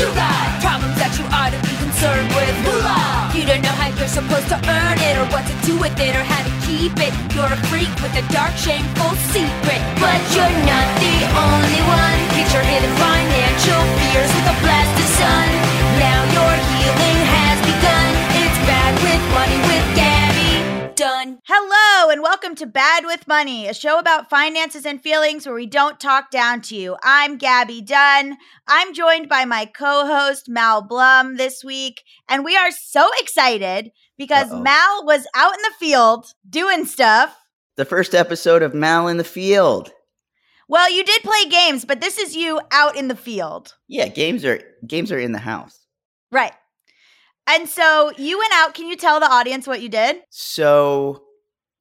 You got problems that you ought to be concerned with. Moolah! You don't know how you're supposed to earn it, or what to do with it, or how to keep it. You're a freak with a dark, shameful secret. But you're not the only one. Get your hidden financial fears with a blast of sun. Now your healing has begun. It's bad with money with Gabby Dunn. Hello, welcome to Bad with Money, a show about finances and feelings where we don't talk down to you. I'm Gabby Dunn. I'm joined by my co host, Mal Blum, this week, and we are so excited because Uh-oh. Mal was out in the field doing stuff. The first episode of Mal in the Field. Well, you did play games, but this is you out in the field. Yeah, games are games are in the house. Right. And so you went out. Can you tell the audience what you did? So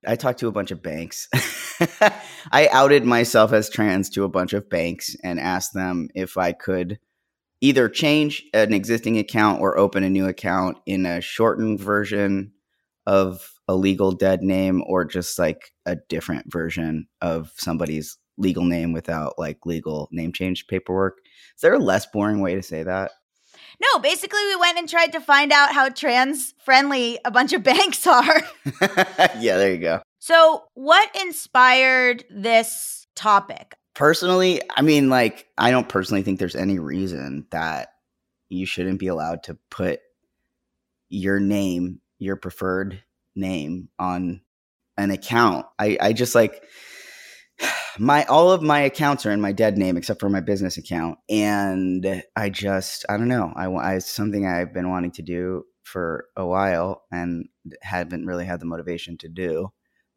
I talked to a bunch of banks. I outed myself as trans to a bunch of banks and asked them if I could either change an existing account or open a new account in a shortened version of a legal dead name or just like a different version of somebody's legal name without like legal name change paperwork. Is there a less boring way to say that? No, basically, we went and tried to find out how trans friendly a bunch of banks are. yeah, there you go. So, what inspired this topic? Personally, I mean, like, I don't personally think there's any reason that you shouldn't be allowed to put your name, your preferred name on an account. I, I just like my all of my accounts are in my dead name except for my business account and i just i don't know i, I something i've been wanting to do for a while and haven't really had the motivation to do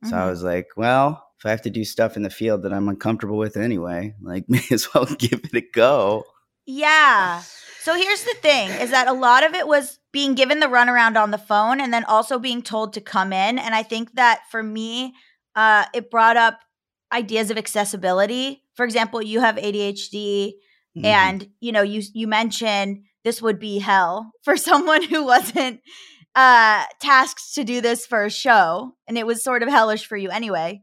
so i Mhm. was like well if i have to do stuff in the field that i'm uncomfortable with anyway like may as well give it a go Yeah. So here's the thing is that a lot of it was being given the runaround on the phone and then also being told to come in. And I think that for me, uh, it brought up ideas of accessibility. For example, you have ADHD Mhm. and you know, you you mentioned this would be hell for someone who wasn't uh tasked to do this for a show and it was sort of hellish for you anyway.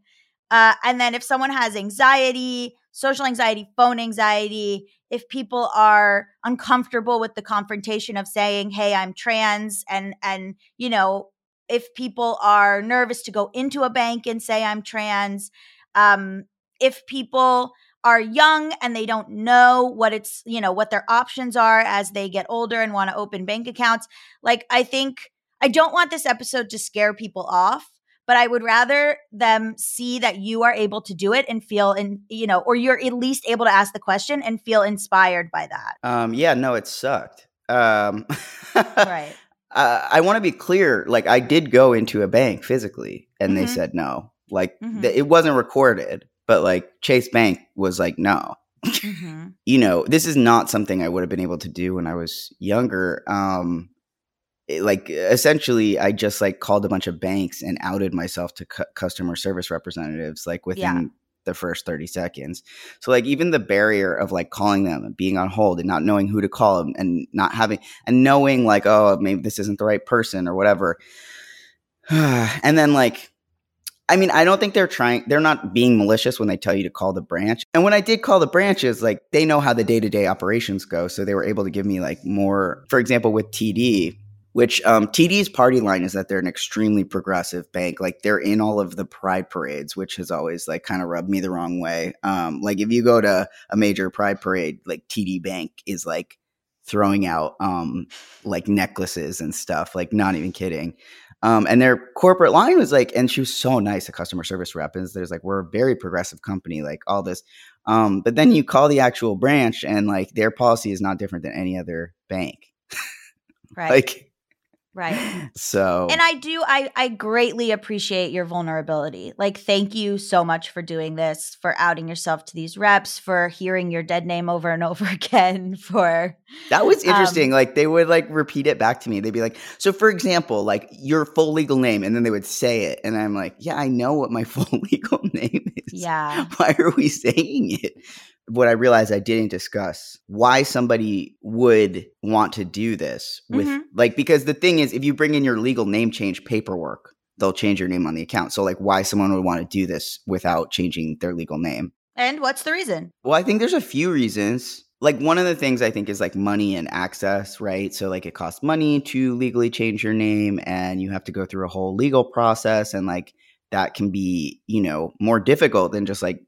Uh, and then if someone has anxiety, social anxiety, phone anxiety, if people are uncomfortable with the confrontation of saying, "Hey, I'm trans," and and you know, if people are nervous to go into a bank and say, "I'm trans," um, if people are young and they don't know what it's you know what their options are as they get older and want to open bank accounts like i think i don't want this episode to scare people off but I would rather them see that you are able to do it and feel in, you know, or you're at least able to ask the question and feel inspired by that. um yeah no it sucked um Right. uh, I want to be clear. Like, I did go into a bank physically, and they Mhm. said no. Like, Mhm. th- it wasn't recorded, but like Chase Bank was like, no. Mhm. You know, this is not something I would have been able to do when I was younger. Um, it- like, essentially, I just like called a bunch of banks and outed myself to cu- customer service representatives, like within. Yeah. The first 30 seconds. So, like, even the barrier of like calling them and being on hold and not knowing who to call them and not having and knowing like oh maybe this isn't the right person or whatever and then like i mean i don't think they're trying they're not being malicious when they tell you to call the branch and when i did call the branches like they know how the day-to-day operations go so they were able to give me like more for example with td which um, TD's party line is that they're an extremely progressive bank. Like they're in all of the pride parades, which has always like kind of rubbed me the wrong way. Um, like if you go to a major pride parade, like TD Bank is like throwing out um, like necklaces and stuff. Like not even kidding. Um, and their corporate line was like, and she was so nice, a customer service rep. And there's like, we're a very progressive company, like all this. Um, but then you call the actual branch, and like their policy is not different than any other bank. Right. Like Right. So And I do I I greatly appreciate your vulnerability. Like thank you so much for doing this, for outing yourself to these reps, for hearing your dead name over and over again, for That was Um, interesting. like they would like repeat it back to me. They'd be like, "So, for example, like your full legal name," and then they would say it, and I'm like, "Yeah, I know what my full legal name is. yeah. Why are we saying it?" What I realized I didn't discuss why somebody would want to do this with Mhm. like because the thing is, if you bring in your legal name change paperwork, they'll change your name on the account. So, like, why someone would want to do this without changing their legal name? And what's the reason? Well, I think there's a few reasons. Like one of the things I think is like money and access, right? So like it costs money to legally change your name and you have to go through a whole legal process and like that can be, you know, more difficult than just like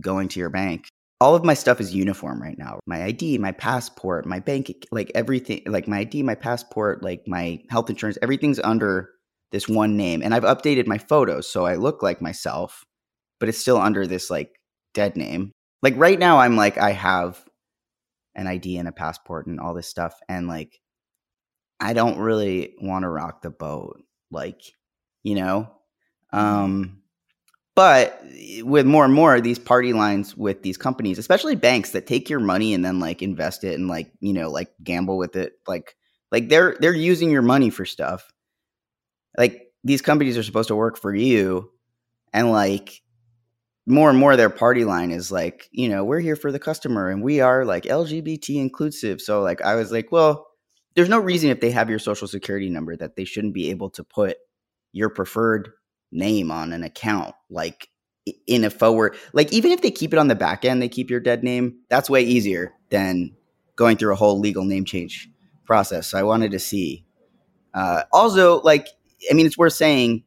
going to your bank. All of my stuff is uniform right now. My ID, my passport, my bank like everything, like my ID, my passport, like my health insurance, everything's under this one name. And I've updated my photos so I look like myself, but it's still under this like dead name. Like right now, I'm like, I have an ID and a passport and all this stuff. And like, I don't really want to rock the boat. Like, you know? Um, but eh, with more and more of these party lines with these companies, especially banks that take your money and then like invest it and like, you know, like gamble with it, like, like they're they're using your money for stuff. Like these companies are supposed to work for you, and like more and more their party line is like, you know, we're here for the customer and we are like LGBT inclusive. So like I was like, well, there's no reason if they have your social security number that they shouldn't be able to put your preferred name on an account like in a forward like even if they keep it on the back end they keep your dead name that's way easier than going through a whole legal name change process so i wanted to see uh also like i mean it's worth saying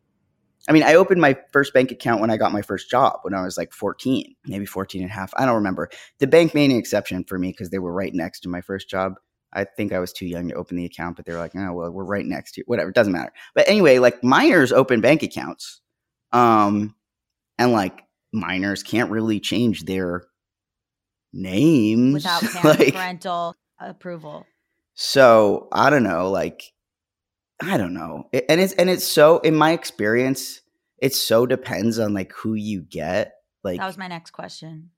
I mean, I opened my first bank account when I got my first job when I was like 14, maybe 14 and a half. I don't remember. The bank made an exception for me because they were right next to my first job. I think I was too young to open the account, but they were like, oh, well, we're right next to you. Whatever, it doesn't matter. But anyway, like minors open bank accounts. Um, and like minors can't really change their names Without like, parental approval. so I don't know, like I don't know. It- and it's and it's so in my experience, it so depends on like who you get. Like That was my next question.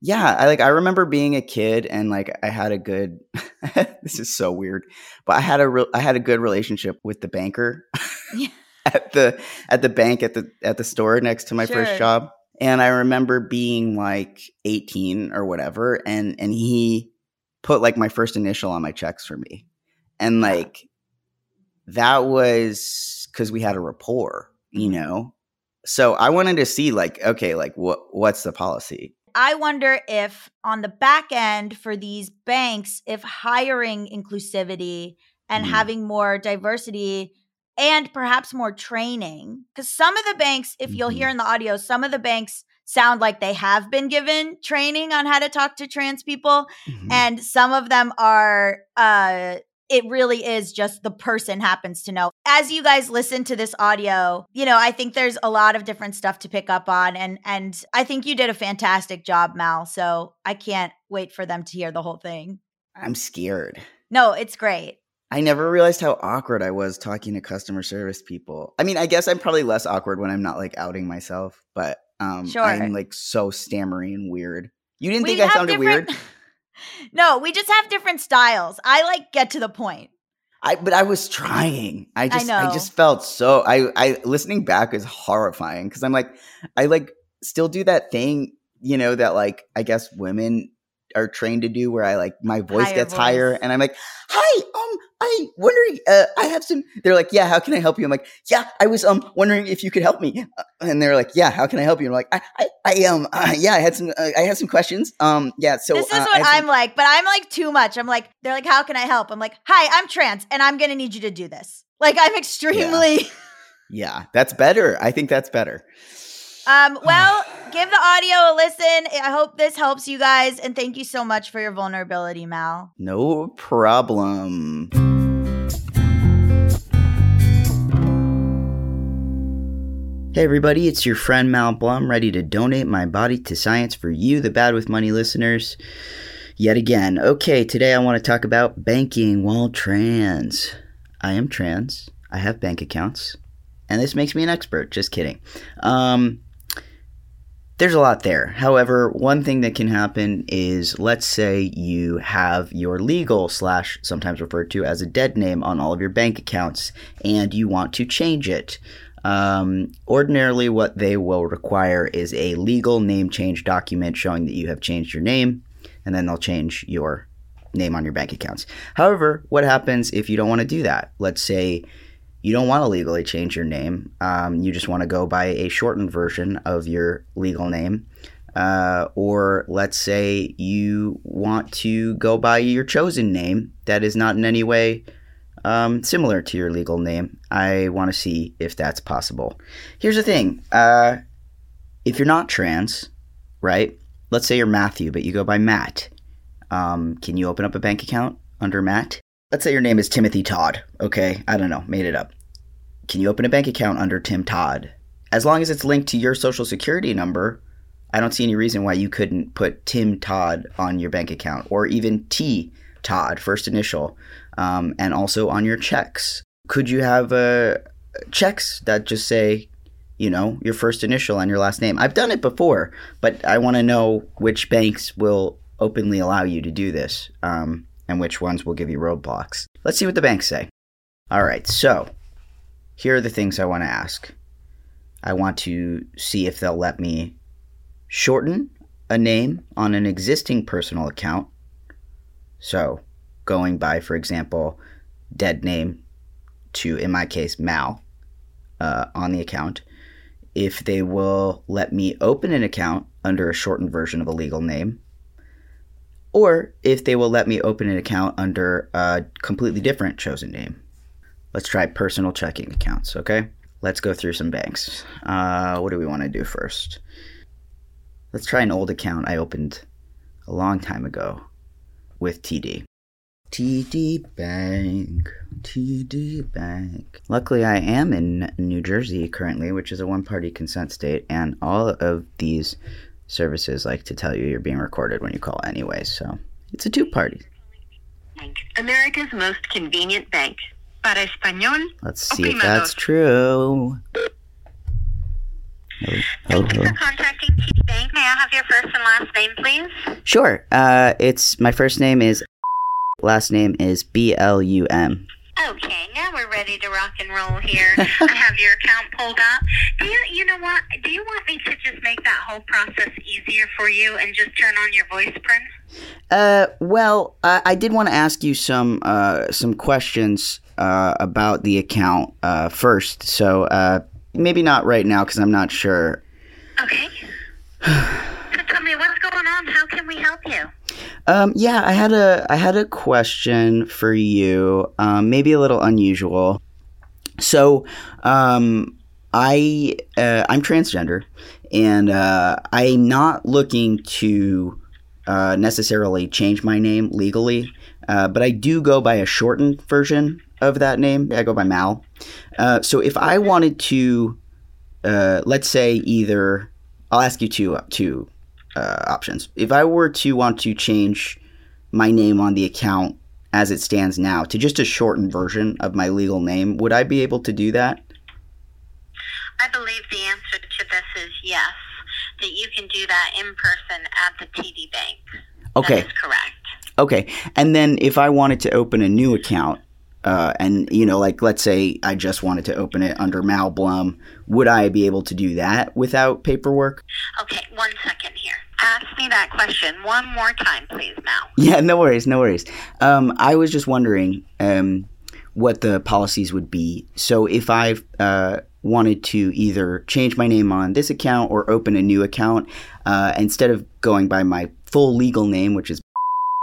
yeah, I like I remember being a kid and like I had a good this is so weird, but I had a real I had a good relationship with the banker Yeah. at the at the bank at the at the store next to my Sure. first job. And I remember being like 18 or whatever and and he put like my first initial on my checks for me. And like that was cuz we had a rapport, you Mm-hmm. know. So I wanted to see like okay, like what what's the policy? I wonder if on the back end for these banks, if hiring inclusivity and Mhm. having more diversity and perhaps more training, because some of the banks, if you'll Mhm. hear in the audio, some of the banks sound like they have been given training on how to talk to trans people, Mhm. and some of them are uh it really is just the person happens to know. As you guys listen to this audio, you know, I think there's a lot of different stuff to pick up on and and I think you did a fantastic job, Mal. So I can't wait for them to hear the whole thing. I'm scared. No, it's great. I never realized how awkward I was talking to customer service people. I mean, I guess I'm probably less awkward when I'm not like outing myself, but um Sure. I'm like so stammery and weird. You didn't We think I sounded weird? No, we just have different styles. I like get to the point. I but I was trying. I just I, know. just felt so I I listening back is horrifying cuz I'm like I like still do that thing, you know, that like I guess women are trained to do where I like my voice Higher gets higher and I'm like, "Hi, um I wondering uh I have some They're like, "Yeah, how can I help you?" I'm like, "Yeah, I was um wondering if you could help me." Uh, And they're like, "Yeah, how can I help you?" I'm like, "I I, I um uh, yeah, I had some uh, I had some questions." Um yeah, so this is uh, what some- I'm like, but I'm like too much. I'm like, they're like, how can I help? I'm like, hi, I'm trans and I'm gonna need you to do this. Like I'm extremely Yeah, that's better. I think that's better. Um, well, give the audio a listen. I hope this helps you guys, and thank you so much for your vulnerability, Mal. No problem. Hey everybody, it's your friend Mal Blum, ready to donate my body to science for you, the Bad with Money listeners. Yet again. Okay, today I want to talk about banking while trans. I am trans. I have bank accounts. And this makes me an expert. Just kidding. Um, there's a lot there. However, one thing that can happen is let's say you have your legal slash sometimes referred to as a dead name on all of your bank accounts and you want to change it. Um, ordinarily, what they will require is a legal name change document showing that you have changed your name, and then they'll change your name on your bank accounts. However, what happens if you don't want to do that? Let's say you don't want to legally change your name. Um, you just want to go by a shortened version of your legal name. Uh, or let's say you want to go by your chosen name that is not in any way um, similar to your legal name. I want to see if that's possible. Here's the thing uh, if you're not trans, right? Let's say you're Matthew, but you go by Matt. Um, can you open up a bank account under Matt? Let's say your name is Timothy Todd. Okay, I don't know, made it up. Can you open a bank account under Tim Todd? As long as it's linked to your social security number, I don't see any reason why you couldn't put Tim Todd on your bank account or even T Todd, first initial, um, and also on your checks. Could you have uh, checks that just say, you know, your first initial and your last name? I've done it before, but I want to know which banks will openly allow you to do this um, and which ones will give you roadblocks. Let's see what the banks say. All right, so here are the things I want to ask. I want to see if they'll let me shorten a name on an existing personal account. So, going by, for example, dead name to, in my case, Mal uh, on the account. If they will let me open an account under a shortened version of a legal name, or if they will let me open an account under a completely different chosen name. Let's try personal checking accounts, okay? Let's go through some banks. Uh, what do we want to do first? Let's try an old account I opened a long time ago with TD. TD Bank, TD Bank. Luckily, I am in New Jersey currently, which is a one party consent state, and all of these services like to tell you you're being recorded when you call anyway, so it's a two party. America's most convenient bank. Para español, Let's see if that's true. Oh, oh, Thank you for contacting TD Bank. May I have your first and last name, please? Sure. Uh, it's my first name is, last name is B L U M. Okay, now we're ready to rock and roll here. I have your account pulled up. Do you, you know what? Do you want me to just make that whole process easier for you and just turn on your voice print? Uh, well, I, I did want to ask you some uh, some questions uh, about the account uh, first. So uh, maybe not right now because I'm not sure. Okay. so tell me what's going on. How can we help you? Um, yeah, I had a I had a question for you. Um, maybe a little unusual. So, um, I uh, I'm transgender, and uh, I'm not looking to uh, necessarily change my name legally, uh, but I do go by a shortened version of that name. I go by Mal. Uh, so if I wanted to, uh, let's say either, I'll ask you two two uh, options. If I were to want to change my name on the account as it stands now to just a shortened version of my legal name, would I be able to do that? I believe the answer to this is yes. That you can do that in person at the TD Bank. Okay. Correct. Okay. And then if I wanted to open a new account, uh, and you know, like let's say I just wanted to open it under Mal Blum, would I be able to do that without paperwork? Okay, one second. Ask me that question one more time, please, Mal. Yeah, no worries, no worries. Um, I was just wondering um, what the policies would be. So if I uh, wanted to either change my name on this account or open a new account, uh, instead of going by my full legal name, which is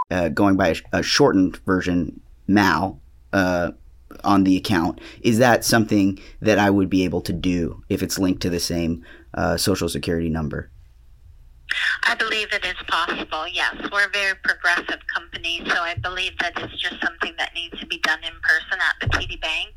uh, going by a, a shortened version, Mal, uh, on the account, is that something that I would be able to do if it's linked to the same uh, social security number? I believe it is possible. Yes, we're a very progressive company, so I believe that it's just something that needs to be done in person at the TD Bank.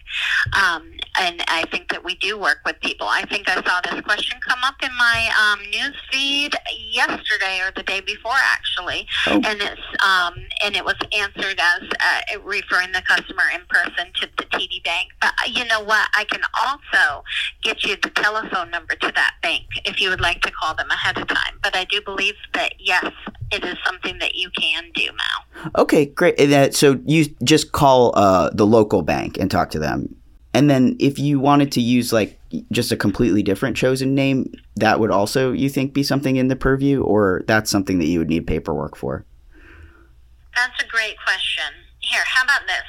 Um, and I think that we do work with people. I think I saw this question come up in my um, news feed yesterday or the day before, actually, Oh. and it's um, and it was answered as uh, referring the customer in person to the TD Bank. But uh, you know what? I can also get you the telephone number to that bank if you would like to call them ahead of time. But I do believe that yes, it is something that you can do, Mal. Okay, great. That, so you just call uh, the local bank and talk to them. And then if you wanted to use like just a completely different chosen name, that would also, you think, be something in the purview, or that's something that you would need paperwork for? That's a great question. Here, how about this?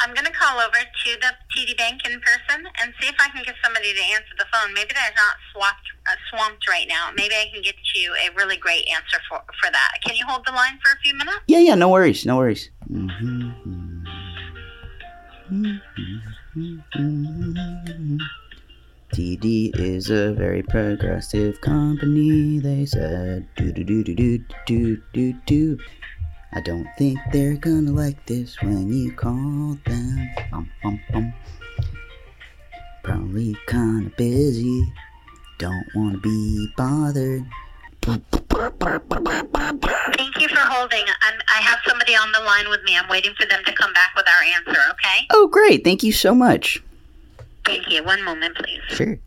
I'm going to call over to the TD Bank in person and see if I can get somebody to answer the phone. Maybe they're not swamped, uh, swamped right now. Maybe I can get you a really great answer for, for that. Can you hold the line for a few minutes? Yeah, yeah, no worries, no worries. Mhm. TD is a very progressive company, they said. Do do do do do do do do. I don't think they're gonna like this when you call them. Bum, bum, bum. Probably kinda busy, don't wanna be bothered. Thank you for holding. I'm, I have somebody on the line with me. I'm waiting for them to come back with our answer, okay? Oh, great, thank you so much. Thank you. One moment, please. Sure.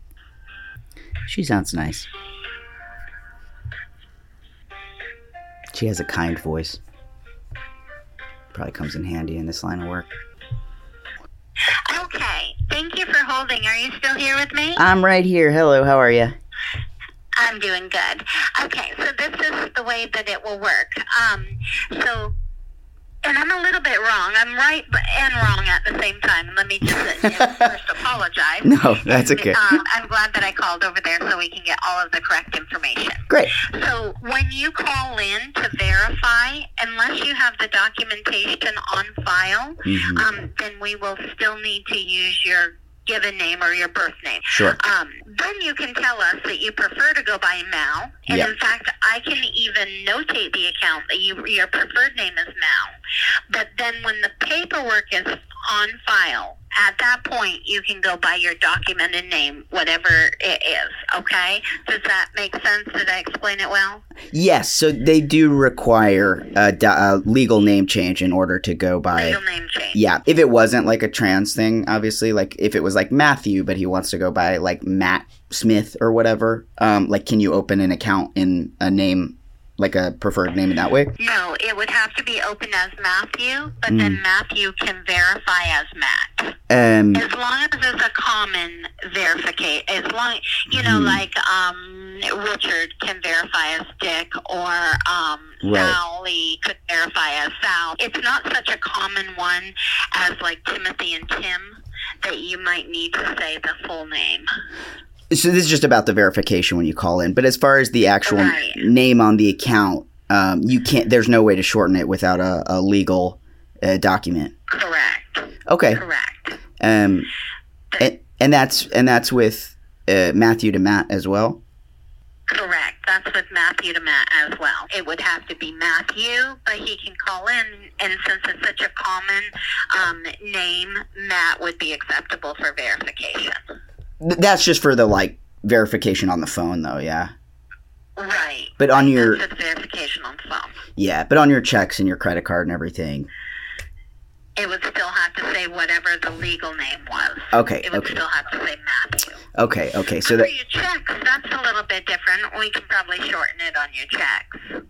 She sounds nice. She has a kind voice. Probably comes in handy in this line of work. Okay. Thank you for holding. Are you still here with me? I'm right here. Hello, how are you? I'm doing good. Okay, so this is the way that it will work. Um, so, and I'm a little wrong. I'm right and wrong at the same time. Let me just uh, first apologize. No, that's okay. Um, I'm glad that I called over there so we can get all of the correct information. Great. So when you call in to verify, unless you have the documentation on file, Mhm. um, then we will still need to use your given name or your birth name. Sure. Um, then you can tell us that you prefer to go by Mal, and Yeah. in fact, I can even notate the account that you your preferred name is Mal. But then when the paperwork is on file, at that point you can go by your documented name, whatever it is. Okay? Does that make sense? Did I explain it well? Yes, so they do require a, a legal name change in order to go by. Legal name change. Yeah, if it wasn't like a trans thing, obviously, like if it was like Matthew, but he wants to go by like Matt Smith or whatever, um, like can you open an account in a name, like a preferred name in that way? No, it would have to be open as Matthew, but then Matthew can verify as Matt. Um, As long as it's a common verification, as long you know, like um, Richard can verify as Dick, or um, Right. Sally could verify as Sal. It's not such a common one as like Timothy and Tim that you might need to say the full name. So this is just about the verification when you call in, but as far as the actual Right. name on the account, um, you can't. There's no way to shorten it without a, a legal uh, document. Correct. Okay. Correct. Um, and, and that's and that's with uh, Matthew to Matt as well. Correct. That's with Matthew to Matt as well. It would have to be Matthew, but he can call in, and since it's such a common um, name, Matt would be acceptable for verification. Th- That's just for the like verification on the phone, though. Yeah. Right. But on your That's just verification on the phone. yeah, but on your checks and your credit card and everything. It would still have to say whatever the legal name was. Okay. It would Okay. still have to say Matthew. Okay. Okay. So For that your checks, that's a little bit different. We can probably shorten it on your checks.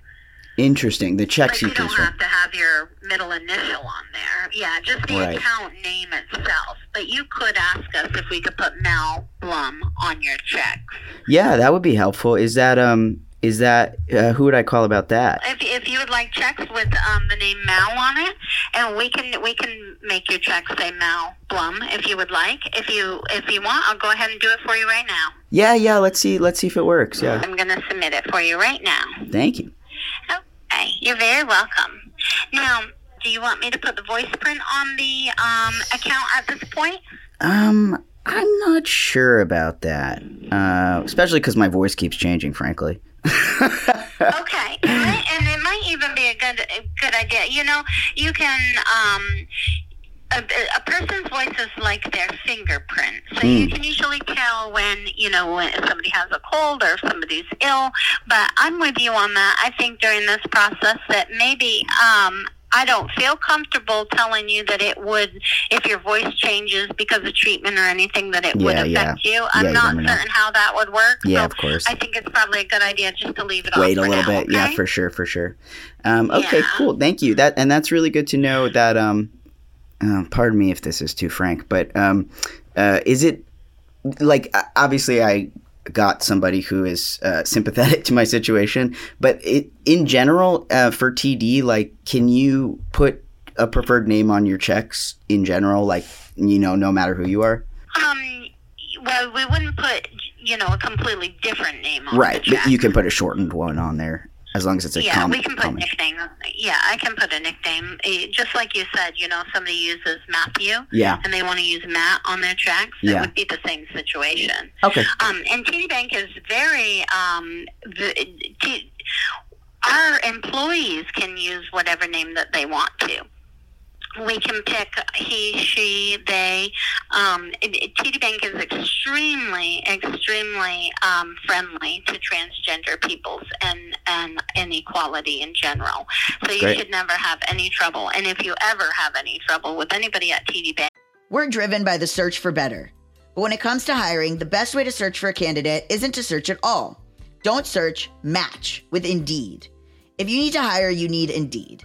Interesting. The But checks you you don't have to have your middle initial on there. Yeah, just the Right. account name itself. But you could ask us if we could put Mel Blum on your checks. Yeah, that would be helpful. Is that um? Is that uh, who would I call about that? If, if you would like checks with um, the name Mal on it, and we can we can make your check say Mal Blum if you would like. If you if you want, I'll go ahead and do it for you right now. Yeah. Yeah. Let's see. Let's see if it works. Yeah. I'm gonna submit it for you right now. Thank you. Okay, you're very welcome. Now, do you want me to put the voice print on the um, account at this point? Um, I'm not sure about that. Uh, especially because my voice keeps changing. Frankly. okay, and it might even be a good a good idea. You know, you can. Um, a, a person's voice is like their fingerprint, so Mm. you can usually tell when you know when somebody has a cold or if somebody's ill. But I'm with you on that. I think during this process that maybe um, I don't feel comfortable telling you that it would, if your voice changes because of treatment or anything, that it would Yeah, yeah. affect you. I'm you not certain how that would work. Yeah, so of course. I think it's probably a good idea just to leave it Wait a little now, bit. Yeah, for sure, for sure. Um, okay, Yeah. cool. Thank you. That and that's really good to know. That um, uh, pardon me if this is too frank, but um, uh, is it like obviously I got somebody who is uh, sympathetic to my situation, but it in general uh, for TD, like, can you put a preferred name on your checks in general, like you know, no matter who you are? Um, well, we wouldn't put, you know, a completely different name on Right, the but you can put a shortened one on there as long as it's a yeah, common. we can put common- nickname. Yeah, I can put a nickname. Eh, Just like you said, you know, if somebody uses Matthew Yeah. and they want to use Matt on their checks, it Yeah. would be the same situation. Okay. Um, and TD Bank is very, um, the, t- our employees can use whatever name that they want to. We can pick he, she, they. Um, it- it- TD Bank is extremely, extremely um, friendly to transgender peoples and, and inequality in general. So you Great. should never have any trouble. And if you ever have any trouble with anybody at TD Bank, We're driven by the search for better. But when it comes to hiring, the best way to search for a candidate isn't to search at all. Don't search, match with Indeed. If you need to hire, you need Indeed.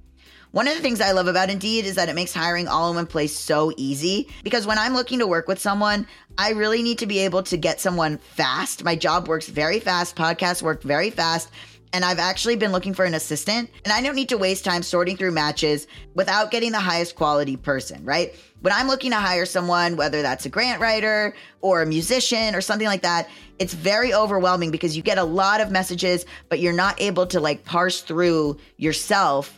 One of the things I love about Indeed is that it makes hiring all in one place so easy because when I'm looking to work with someone, I really need to be able to get someone fast. My job works very fast, podcasts work very fast, and I've actually been looking for an assistant, and I don't need to waste time sorting through matches without getting the highest quality person, right? When I'm looking to hire someone, whether that's a grant writer or a musician or something like that, it's very overwhelming because you get a lot of messages, but you're not able to like parse through yourself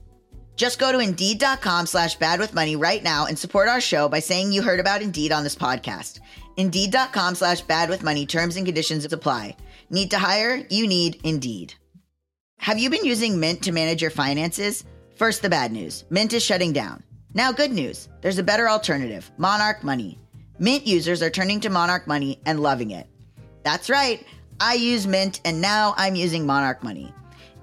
Just go to Indeed.com slash bad with money right now and support our show by saying you heard about Indeed on this podcast. Indeed.com slash bad with money terms and conditions apply. Need to hire? You need Indeed. Have you been using Mint to manage your finances? First, the bad news Mint is shutting down. Now, good news there's a better alternative Monarch Money. Mint users are turning to Monarch Money and loving it. That's right, I use Mint and now I'm using Monarch Money.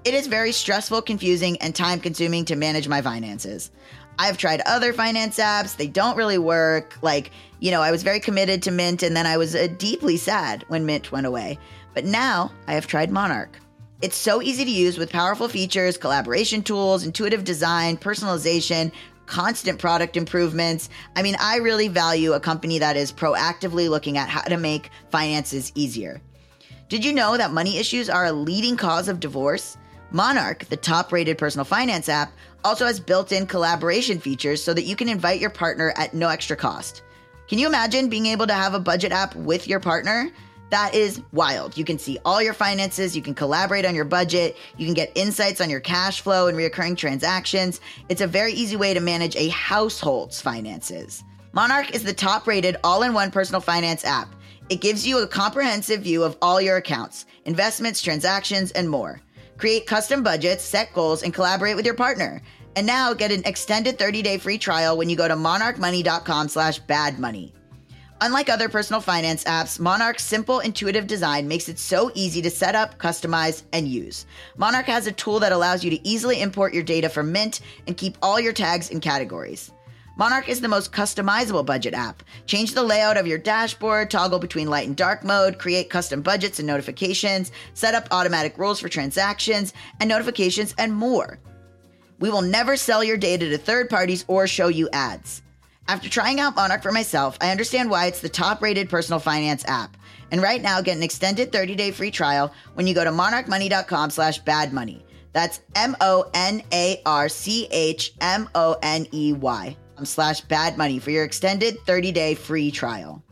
It is very stressful, confusing, and time consuming to manage my finances. I've tried other finance apps, they don't really work. Like, you know, I was very committed to Mint and then I was uh, deeply sad when Mint went away. But now I have tried Monarch. It's so easy to use with powerful features, collaboration tools, intuitive design, personalization, constant product improvements. I mean, I really value a company that is proactively looking at how to make finances easier. Did you know that money issues are a leading cause of divorce? Monarch, the top rated personal finance app, also has built in collaboration features so that you can invite your partner at no extra cost. Can you imagine being able to have a budget app with your partner? That is wild. You can see all your finances, you can collaborate on your budget, you can get insights on your cash flow and recurring transactions. It's a very easy way to manage a household's finances. Monarch is the top rated all in one personal finance app. It gives you a comprehensive view of all your accounts, investments, transactions, and more. Create custom budgets, set goals, and collaborate with your partner. And now get an extended 30-day free trial when you go to monarchmoney.com slash badmoney. Unlike other personal finance apps, Monarch's simple, intuitive design makes it so easy to set up, customize, and use. Monarch has a tool that allows you to easily import your data from Mint and keep all your tags and categories. Monarch is the most customizable budget app. Change the layout of your dashboard, toggle between light and dark mode, create custom budgets and notifications, set up automatic rules for transactions and notifications, and more. We will never sell your data to third parties or show you ads. After trying out Monarch for myself, I understand why it's the top rated personal finance app. And right now, get an extended 30 day free trial when you go to monarchmoney.com slash bad money. That's M Slash bad money for your extended 30 day free trial.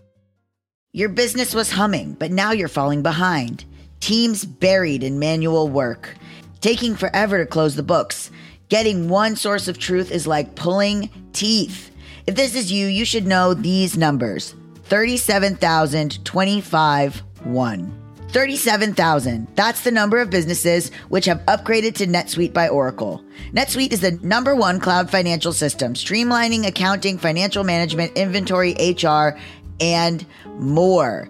Your business was humming, but now you're falling behind. Teams buried in manual work, taking forever to close the books. Getting one source of truth is like pulling teeth. If this is you, you should know these numbers 37,025 1. 37,000. That's the number of businesses which have upgraded to NetSuite by Oracle. NetSuite is the number one cloud financial system, streamlining accounting, financial management, inventory, HR, and more.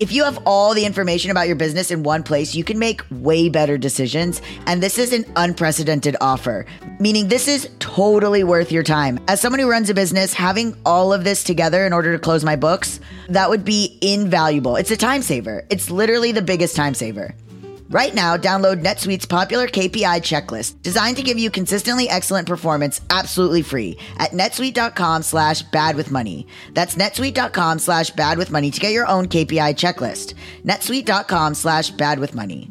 If you have all the information about your business in one place, you can make way better decisions. And this is an unprecedented offer, meaning this is totally worth your time. As someone who runs a business, having all of this together in order to close my books, that would be invaluable. It's a time saver. It's literally the biggest time saver. Right now, download NetSuite's popular KPI checklist, designed to give you consistently excellent performance absolutely free at netsuite.com slash bad with money. That's netsuite.com slash bad with money to get your own KPI checklist. netsuite.com slash bad with money.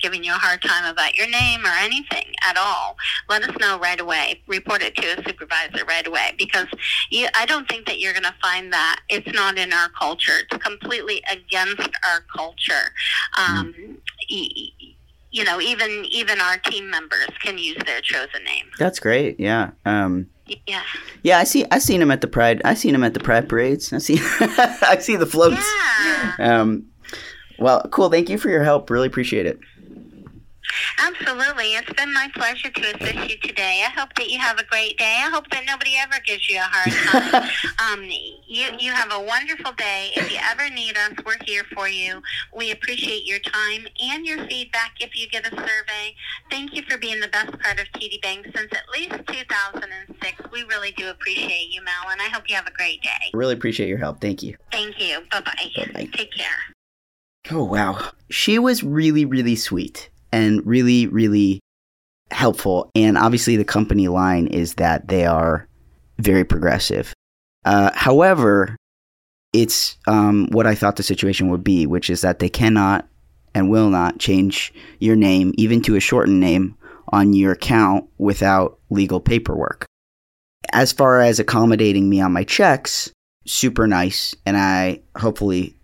giving you a hard time about your name or anything at all, let us know right away. Report it to a supervisor right away because you, I don't think that you're going to find that it's not in our culture. It's completely against our culture. Um, mm-hmm. you know, even even our team members can use their chosen name. That's great. Yeah. Um, yeah. Yeah, I see. I seen him at the pride. I seen him at the pride parades. I see. I see the floats. Yeah. Um, well, cool. Thank you for your help. Really appreciate it. Absolutely. It's been my pleasure to assist you today. I hope that you have a great day. I hope that nobody ever gives you a hard time. um, you, you have a wonderful day. If you ever need us, we're here for you. We appreciate your time and your feedback if you get a survey. Thank you for being the best part of TD Bank since at least 2006. We really do appreciate you, Mel, and I hope you have a great day. Really appreciate your help. Thank you. Thank you. Bye-bye. Bye-bye. Take care. Oh, wow. She was really, really sweet and really, really helpful. And obviously, the company line is that they are very progressive. Uh, however, it's um, what I thought the situation would be, which is that they cannot and will not change your name, even to a shortened name, on your account without legal paperwork. As far as accommodating me on my checks, super nice, and I hopefully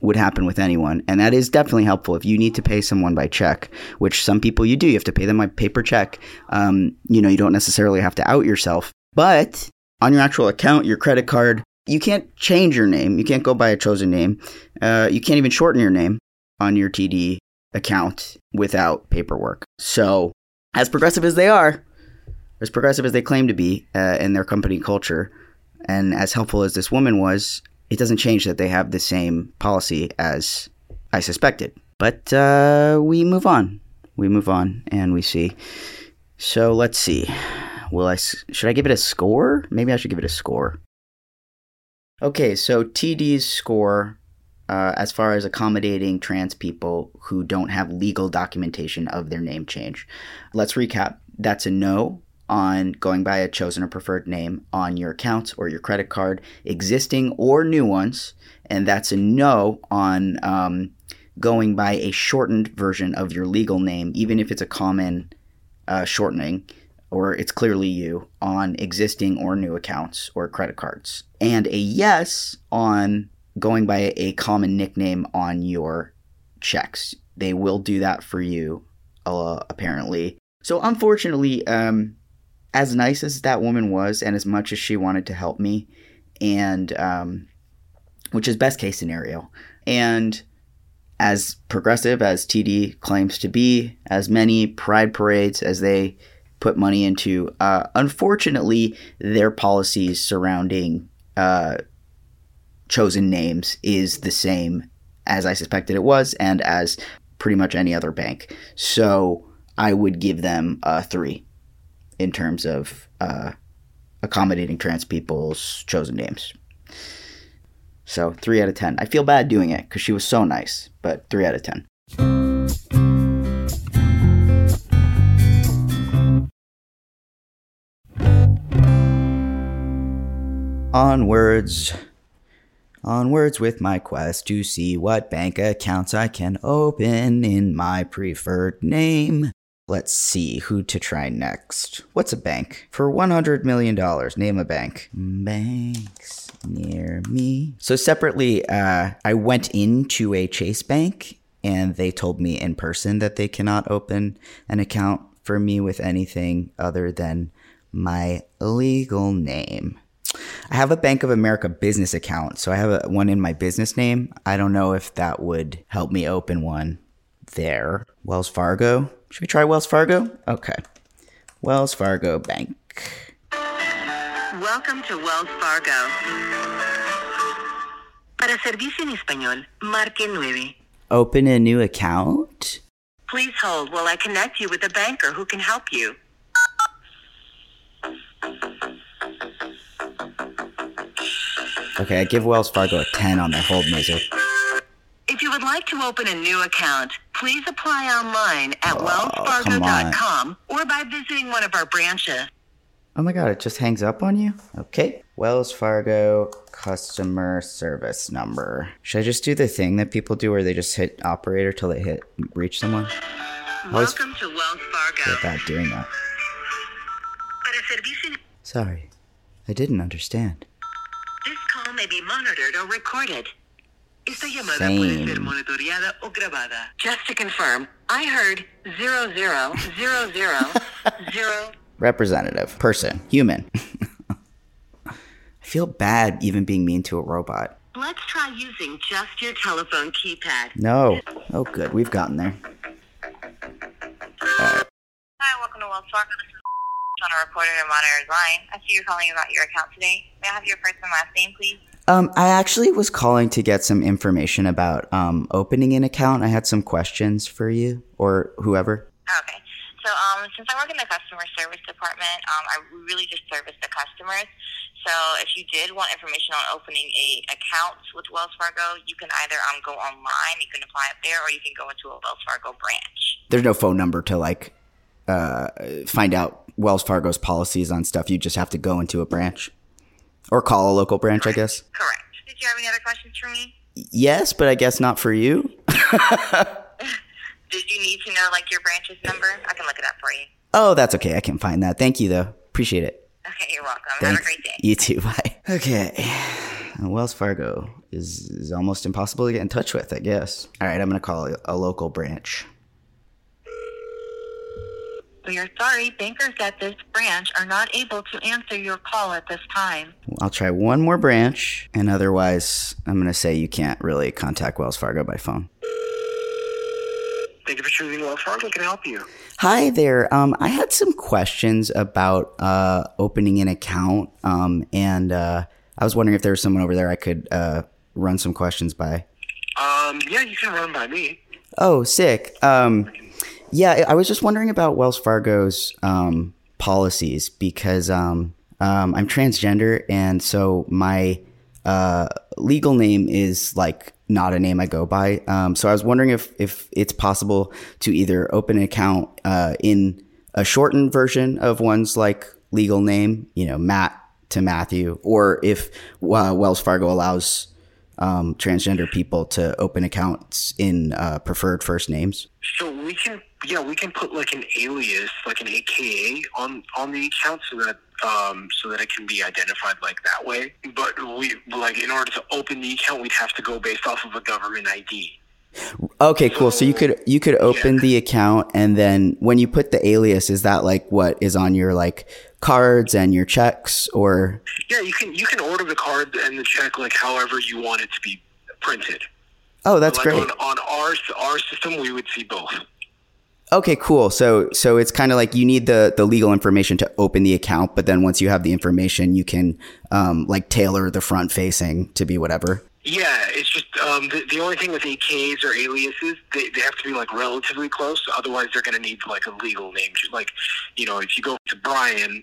would happen with anyone. And that is definitely helpful if you need to pay someone by check, which some people you do. You have to pay them by paper check. Um, you know, you don't necessarily have to out yourself. But on your actual account, your credit card, you can't change your name. You can't go by a chosen name. Uh, you can't even shorten your name on your TD account without paperwork. So, as progressive as they are, as progressive as they claim to be uh, in their company culture, and as helpful as this woman was, it doesn't change that they have the same policy as I suspected. But uh, we move on. We move on and we see. So let's see. Will I? Should I give it a score? Maybe I should give it a score. Okay, so TD's score, uh, as far as accommodating trans people who don't have legal documentation of their name change. Let's recap. That's a no on going by a chosen or preferred name on your account or your credit card, existing or new ones. And that's a no on um, going by a shortened version of your legal name, even if it's a common uh, shortening or it's clearly you on existing or new accounts or credit cards. And a yes on going by a common nickname on your checks. They will do that for you, uh, apparently. So, unfortunately, um, as nice as that woman was, and as much as she wanted to help me, and um, which is best case scenario, and as progressive as TD claims to be, as many pride parades as they put money into, uh, unfortunately, their policies surrounding uh, chosen names is the same as I suspected it was, and as pretty much any other bank. So I would give them a three in terms of uh, accommodating trans people's chosen names. So three out of ten. I feel bad doing it because she was so nice, but three out of ten. Onwards. Onwards with my quest to see what bank accounts I can open in my preferred name. Let's see who to try next. What's a bank? For $100 million, name a bank. Banks near me. So, separately, uh, I went into a Chase Bank and they told me in person that they cannot open an account for me with anything other than my legal name. I have a Bank of America business account, so I have a, one in my business name. I don't know if that would help me open one there. Wells Fargo. Should we try Wells Fargo? Okay. Wells Fargo Bank. Welcome to Wells Fargo. Para servicio en español, marque nueve. Open a new account? Please hold while I connect you with a banker who can help you. Okay, I give Wells Fargo a 10 on their hold music. If you would like to open a new account, please apply online at Oh, wellsfargo.com or by visiting one of our branches. Oh my god, it just hangs up on you? Okay. Wells Fargo customer service number. Should I just do the thing that people do where they just hit operator till they hit reach someone? Welcome to Wells Fargo. bad doing that. Sorry. I didn't understand. This call may be monitored or recorded. Esta llamada Same. puede ser monitoreada o grabada. Just to confirm, I heard zero zero zero zero zero. Representative. Person. Human. I feel bad even being mean to a robot. Let's try using just your telephone keypad. No. Oh, good. We've gotten there. Hi, welcome to Wells Fargo. This is on a recorded and monitored line. I see you're calling about your account today. May I have your first and last name, please? Um, I actually was calling to get some information about um, opening an account. I had some questions for you or whoever. Okay. So, um, since I work in the customer service department, um, I really just service the customers. So, if you did want information on opening a account with Wells Fargo, you can either um, go online, you can apply it there, or you can go into a Wells Fargo branch. There's no phone number to like uh, find out Wells Fargo's policies on stuff. You just have to go into a branch or call a local branch, I guess. Correct. Did you have any other questions for me? Yes, but I guess not for you. Did you need to know like your branch's number? I can look it up for you. oh, that's okay. I can find that. Thank you, though. Appreciate it. Okay, you're welcome. Have a great day. You too. Bye. Okay. Wells Fargo is, is almost impossible to get in touch with, I guess. All right, I'm going to call a local branch. We are sorry, bankers at this branch are not able to answer your call at this time. I'll try one more branch, and otherwise, I'm going to say you can't really contact Wells Fargo by phone. Thank you for choosing Wells Fargo. Can I help you? Hi there. Um, I had some questions about uh, opening an account, um, and uh, I was wondering if there was someone over there I could uh, run some questions by. Um, yeah, you can run by me. Oh, sick. Um, yeah, I was just wondering about Wells Fargo's um, policies because um, um, I'm transgender, and so my uh, legal name is like not a name I go by. Um, so I was wondering if if it's possible to either open an account uh, in a shortened version of one's like legal name, you know, Matt to Matthew, or if uh, Wells Fargo allows um, transgender people to open accounts in uh, preferred first names. So we can, yeah, we can put like an alias, like an AKA, on on the account so that um, so that it can be identified like that way. But we like in order to open the account, we'd have to go based off of a government ID. Okay, cool. So you could you could open Yeah. the account and then when you put the alias, is that like what is on your like cards and your checks or Yeah, you can you can order the card and the check like however you want it to be printed. Oh, that's like great. On, on our our system, we would see both. Okay, cool. So so it's kind of like you need the the legal information to open the account, but then once you have the information, you can um like tailor the front facing to be whatever. Yeah, it's just um, the, the only thing with AKs or aliases, they, they have to be like relatively close. Otherwise, they're going to need like a legal name. Change like, you know, if you go to Brian,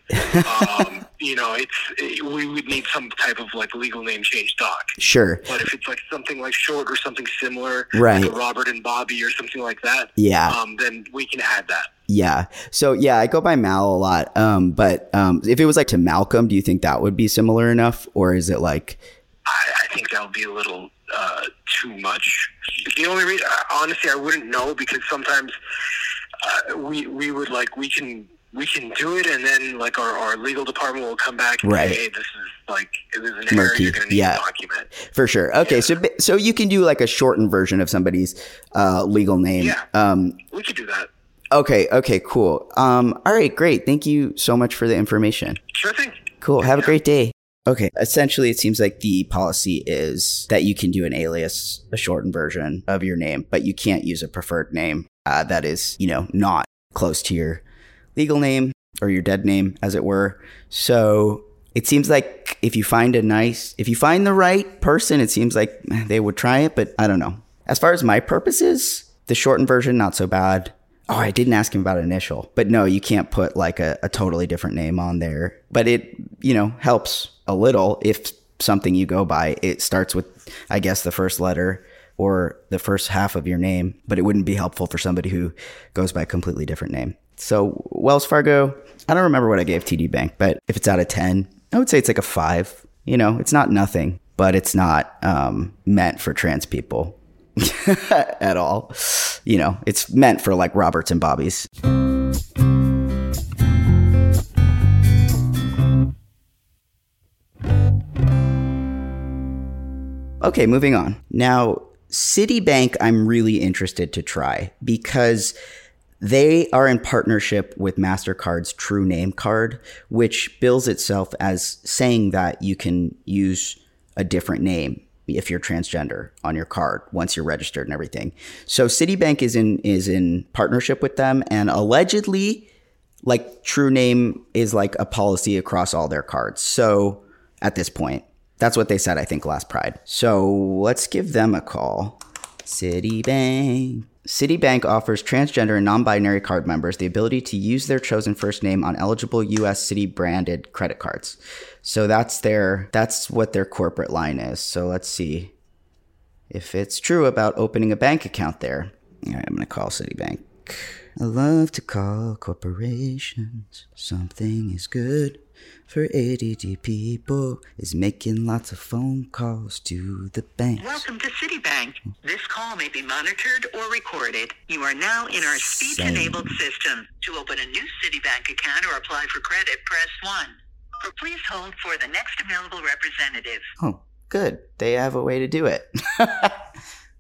um, you know, it's it, we would need some type of like legal name change doc. Sure. But if it's like something like short or something similar, Right. like Robert and Bobby or something like that, Yeah. um, then we can add that. Yeah. So yeah, I go by Mal a lot. Um but um if it was like to Malcolm, do you think that would be similar enough or is it like I, I think that would be a little uh, too much. The only reason, honestly, I wouldn't know because sometimes uh, we we would like we can we can do it, and then like our, our legal department will come back and Right. say, "Hey, this is like this is an error. Murky. You're going to need Yeah. document." For sure. Okay, so so you can do like a shortened version of somebody's uh, legal name. Yeah. Um, We could do that. okay. Okay. Cool. Um, all right. Great. Thank you so much for the information. Sure thing. Cool. Have a great day. Okay. Essentially, it seems like the policy is that you can do an alias, a shortened version of your name, but you can't use a preferred name uh, that is, you know, not close to your legal name or your dead name, as it were. So it seems like if you find a nice, if you find the right person, it seems like they would try it, but I don't know. As far as my purposes, the shortened version, not so bad. Oh, I didn't ask him about initial, but no, you can't put like a, a totally different name on there. But it, you know, helps a little if something you go by, it starts with, I guess, the first letter or the first half of your name, but it wouldn't be helpful for somebody who goes by a completely different name. So Wells Fargo, I don't remember what I gave TD Bank, but if it's out of 10, I would say it's like a five. You know, it's not nothing, but it's not um, meant for trans people at all. You know, it's meant for like Roberts and Bobbies. Okay, moving on. Now, Citibank, I'm really interested to try because they are in partnership with MasterCard's True Name Card, which bills itself as saying that you can use a different name if you're transgender on your card once you're registered and everything. So Citibank is in is in partnership with them and allegedly like True Name is like a policy across all their cards. So at this point, that's what they said I think last Pride. So let's give them a call. Citibank. Citibank offers transgender and non-binary card members the ability to use their chosen first name on eligible US Citi branded credit cards. So that's their that's what their corporate line is. So let's see if it's true about opening a bank account there. All right, I'm going to call Citibank. I love to call corporations. Something is good for ADD people is making lots of phone calls to the bank. Welcome to Citibank. This call may be monitored or recorded. You are now in our speech-enabled system. To open a new Citibank account or apply for credit, press 1. Or please hold for the next available representative. Oh, good. They have a way to do it.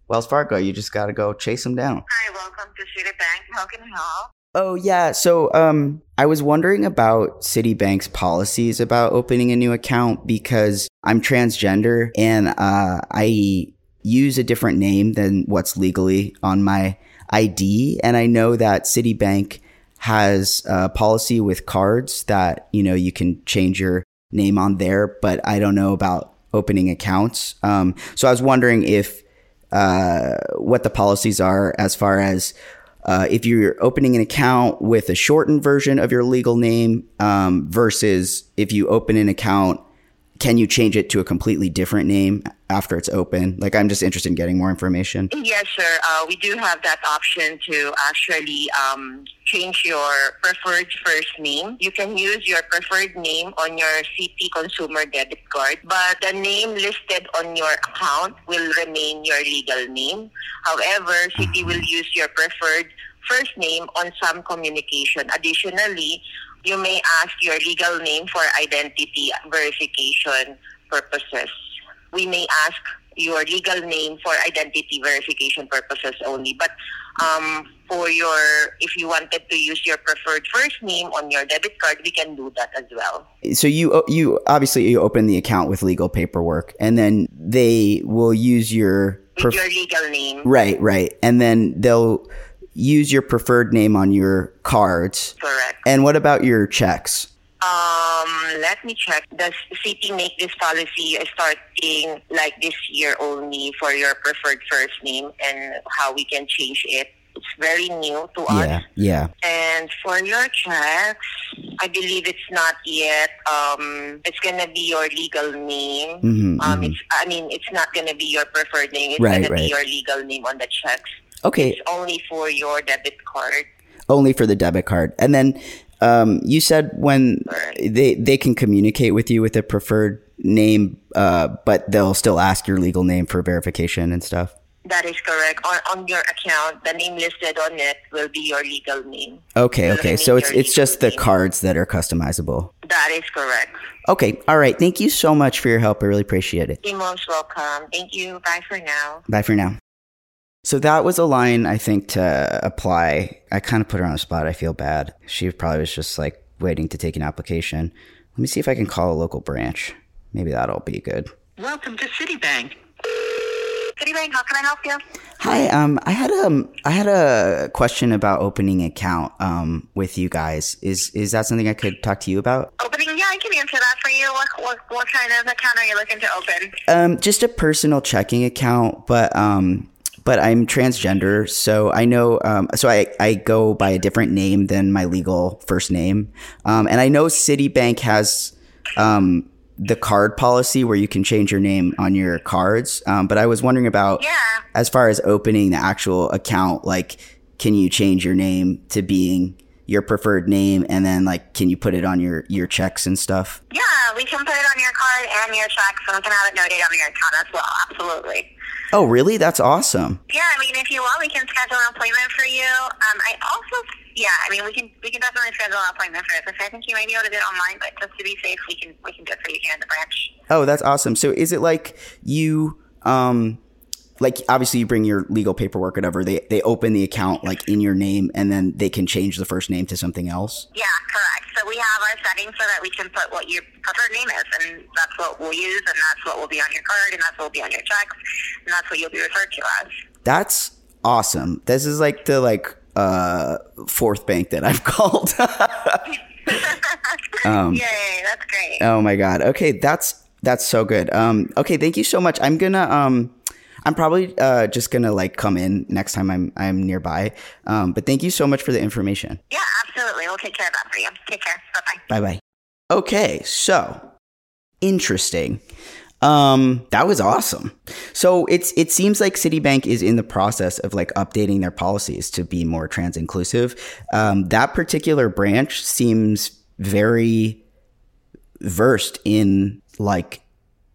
Wells Fargo, you just got to go chase them down. Hi, welcome to Citibank. How can I help? Oh yeah, so um I was wondering about Citibank's policies about opening a new account because I'm transgender and uh I use a different name than what's legally on my ID and I know that Citibank has a policy with cards that, you know, you can change your name on there, but I don't know about opening accounts. Um so I was wondering if uh what the policies are as far as uh, if you're opening an account with a shortened version of your legal name um, versus if you open an account can you change it to a completely different name after it's open? Like, I'm just interested in getting more information. Yes, sir. Uh, we do have that option to actually um, change your preferred first name. You can use your preferred name on your Citi consumer debit card, but the name listed on your account will remain your legal name. However, Citi will use your preferred first name on some communication. Additionally, you may ask your legal name for identity verification purposes. We may ask your legal name for identity verification purposes only. But um, for your, if you wanted to use your preferred first name on your debit card, we can do that as well. So you you obviously you open the account with legal paperwork, and then they will use your With your legal name. right, right, and then they'll use your preferred name on your cards. Correct. And what about your checks? Um, let me check. Does Citi make this policy starting like this year only for your preferred first name and how we can change it? It's very new to us. Yeah, yeah. And for your checks, I believe it's not yet. Um, it's gonna be your legal name. Mhm, um, mhm. it's. I mean, it's not gonna be your preferred name. It's Right, gonna right. be your legal name on the checks. Okay, It's only for your debit card. only for the debit card. And then um, you said when they they can communicate with you with a preferred name, uh, but they'll still ask your legal name for verification and stuff. That is correct. On, on your account, the name listed on it will be your legal name. Okay, okay. So it's it's just the cards that are customizable. That is correct. Okay, all right. Thank you so much for your help. I really appreciate it. You're most welcome. Thank you. Bye for now. Bye for now. So that was a line I think to apply. I kind of put her on the spot. I feel bad. She probably was just like waiting to take an application. Let me see if I can call a local branch. Maybe that'll be good. Welcome to Citibank. Citibank, how can I help you? Hi, um, I had um, I had a question about opening an account um with you guys. Is is that something I could talk to you about? Opening, yeah, I can answer that for you. What, what, what kind of account are you looking to open? Um, just a personal checking account, but um, but I'm transgender, so I know um, so I I go by a different name than my legal first name. Um, and I know Citibank has um the card policy where you can change your name on your cards. Um, but I was wondering about Yeah. as far as opening the actual account, like can you change your name to being your preferred name and then like can you put it on your your checks and stuff? Yeah, we can put it on your card and your checks, and we can have it noted on your account as well. Absolutely. Oh, really? That's awesome. Yeah, I mean, if you want, we can schedule an appointment for you. Um, I also, yeah, I mean, we can we can definitely schedule an appointment for this. I think you may be able to do it online, but just to be safe, we can we can do it for you here in the branch. Oh, that's awesome. So is it like you um like obviously you bring your legal paperwork whatever they they open the account like in your name and then they can change the first name to something else? Yeah, correct. So we have our settings so that we can put what your preferred name is, and that's what we'll use, and that's what will be on your card, and that's what will be on your checks, and that's what you'll be referred to as. That's awesome. This is like the like uh fourth bank that I've called. um Yay, that's great. Oh my god. Okay, that's that's so good. Um okay, thank you so much. I'm going to um I'm probably uh just going to like come in next time I'm I'm nearby. Um but thank you so much for the information. Yeah, absolutely. We'll take care of that for you. Take care. Bye bye. Bye bye. Okay, so interesting. Um, that was awesome. So it's it seems like Citibank is in the process of like updating their policies to be more trans inclusive. Um, that particular branch seems very versed in like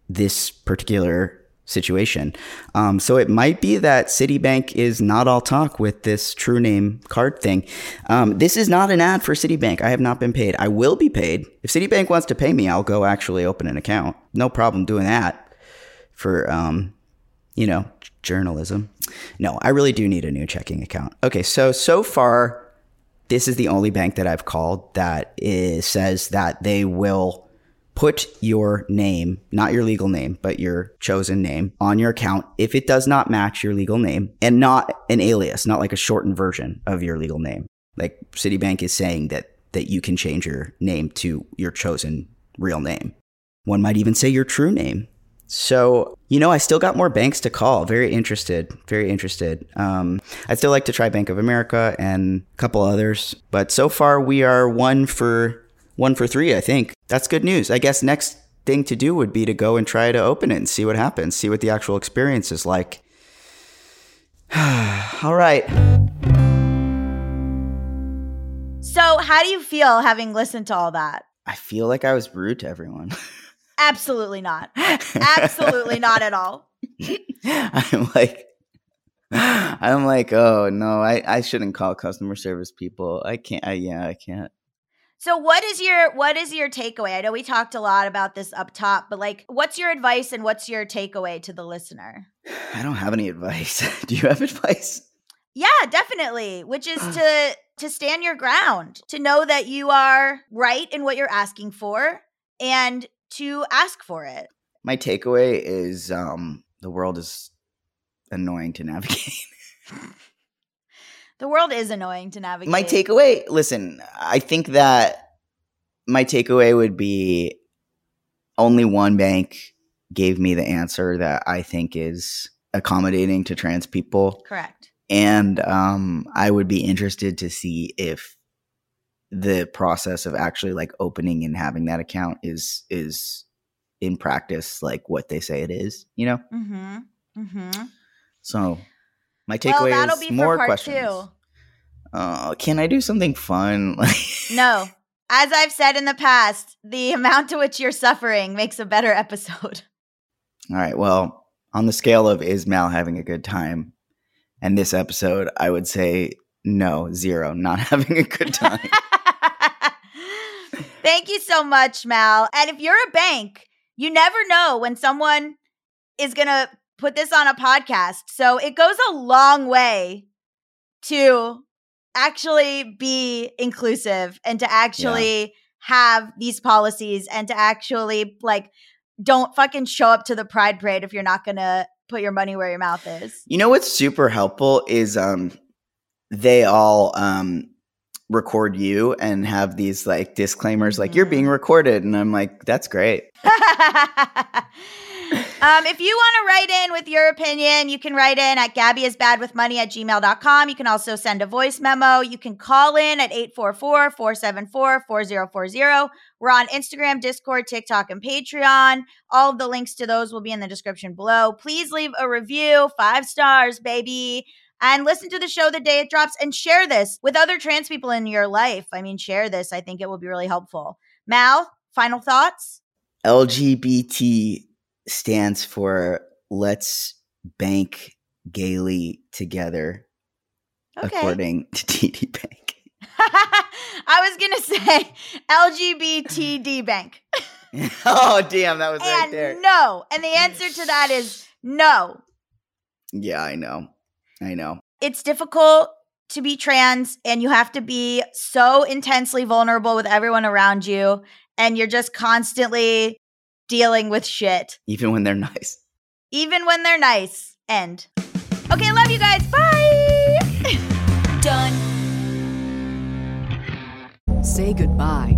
this particular situation. Um, so it might be that Citibank is not all talk with this true name card thing. Um, this is not an ad for Citibank. I have not been paid. I will be paid. If Citibank wants to pay me, I'll go actually open an account. No problem doing that for, um, you know, journalism. No, I really do need a new checking account. Okay, so so far, this is the only bank that I've called that is, says that they will put your name, not your legal name, but your chosen name on your account if it does not match your legal name and not an alias, not like a shortened version of your legal name. Like Citibank is saying that that you can change your name to your chosen real name. One might even say your true name. So, you know, I still got more banks to call. Very interested. Very interested. Um, I'd still like to try Bank of America and a couple others. But so far, we are one for one for three, I think. That's good news. I guess next thing to do would be to go and try to open it and see what happens, see what the actual experience is like. All right. So, how do you feel having listened to all that? I feel like I was rude to everyone. Absolutely not. Absolutely not at all. I'm like, I'm like, oh no, I, I shouldn't call customer service people. I can't. I, yeah, I can't. So what is your what is your takeaway? I know we talked a lot about this up top, but like what's your advice and what's your takeaway to the listener? I don't have any advice. Do you have advice? Yeah, definitely, which is to to stand your ground, to know that you are right in what you're asking for and to ask for it. My takeaway is um the world is annoying to navigate. The world is annoying to navigate. my takeaway, listen, I think that my takeaway would be only one bank gave me the answer that I think is accommodating to trans people. Correct. And um, I would be interested to see if the process of actually like opening and having that account is is in practice like what they say it is, you know? Mm-hmm. Mm-hmm. So my Well, takeaway that'll is be more part questions. two. Uh, can I do something fun? No. As I've said in the past, the amount to which you're suffering makes a better episode. All right. Well, on the scale of is Mal having a good time, and this episode, I would say no, zero, not having a good time. Thank you so much, Mal. And if you're a bank, you never know when someone is going to put this on a podcast. So it goes a long way to actually be inclusive and to actually have these policies and to actually like don't fucking show up to the pride parade if you're not going to put your money where your mouth is. you know what's super helpful is um, they all um record you and have these like disclaimers, like you're being recorded, and I'm like, that's great. um, if you want to write in with your opinion, you can write in at gabbyisbadwithmoney at gmail.com. You can also send a voice memo. You can call in at 844-474-4040. We're on Instagram, Discord, TikTok, and Patreon. All of the links to those will be in the description below. Please leave a review, five stars, baby. And listen to the show the day it drops and share this with other trans people in your life. I mean, share this. I think it will be really helpful. Mal, final thoughts? LGBT stands for Let's Bank Gaily Together, Okay. according to TD Bank. I was gonna say LGBTD bank. oh, damn, that was right there. no. And the answer to that is no. Yeah, I know. I know. It's difficult to be trans and you have to be so intensely vulnerable with everyone around you and you're just constantly dealing with shit Even when they're nice. even when they're nice. End. Okay, love you guys. Bye. Done. Say goodbye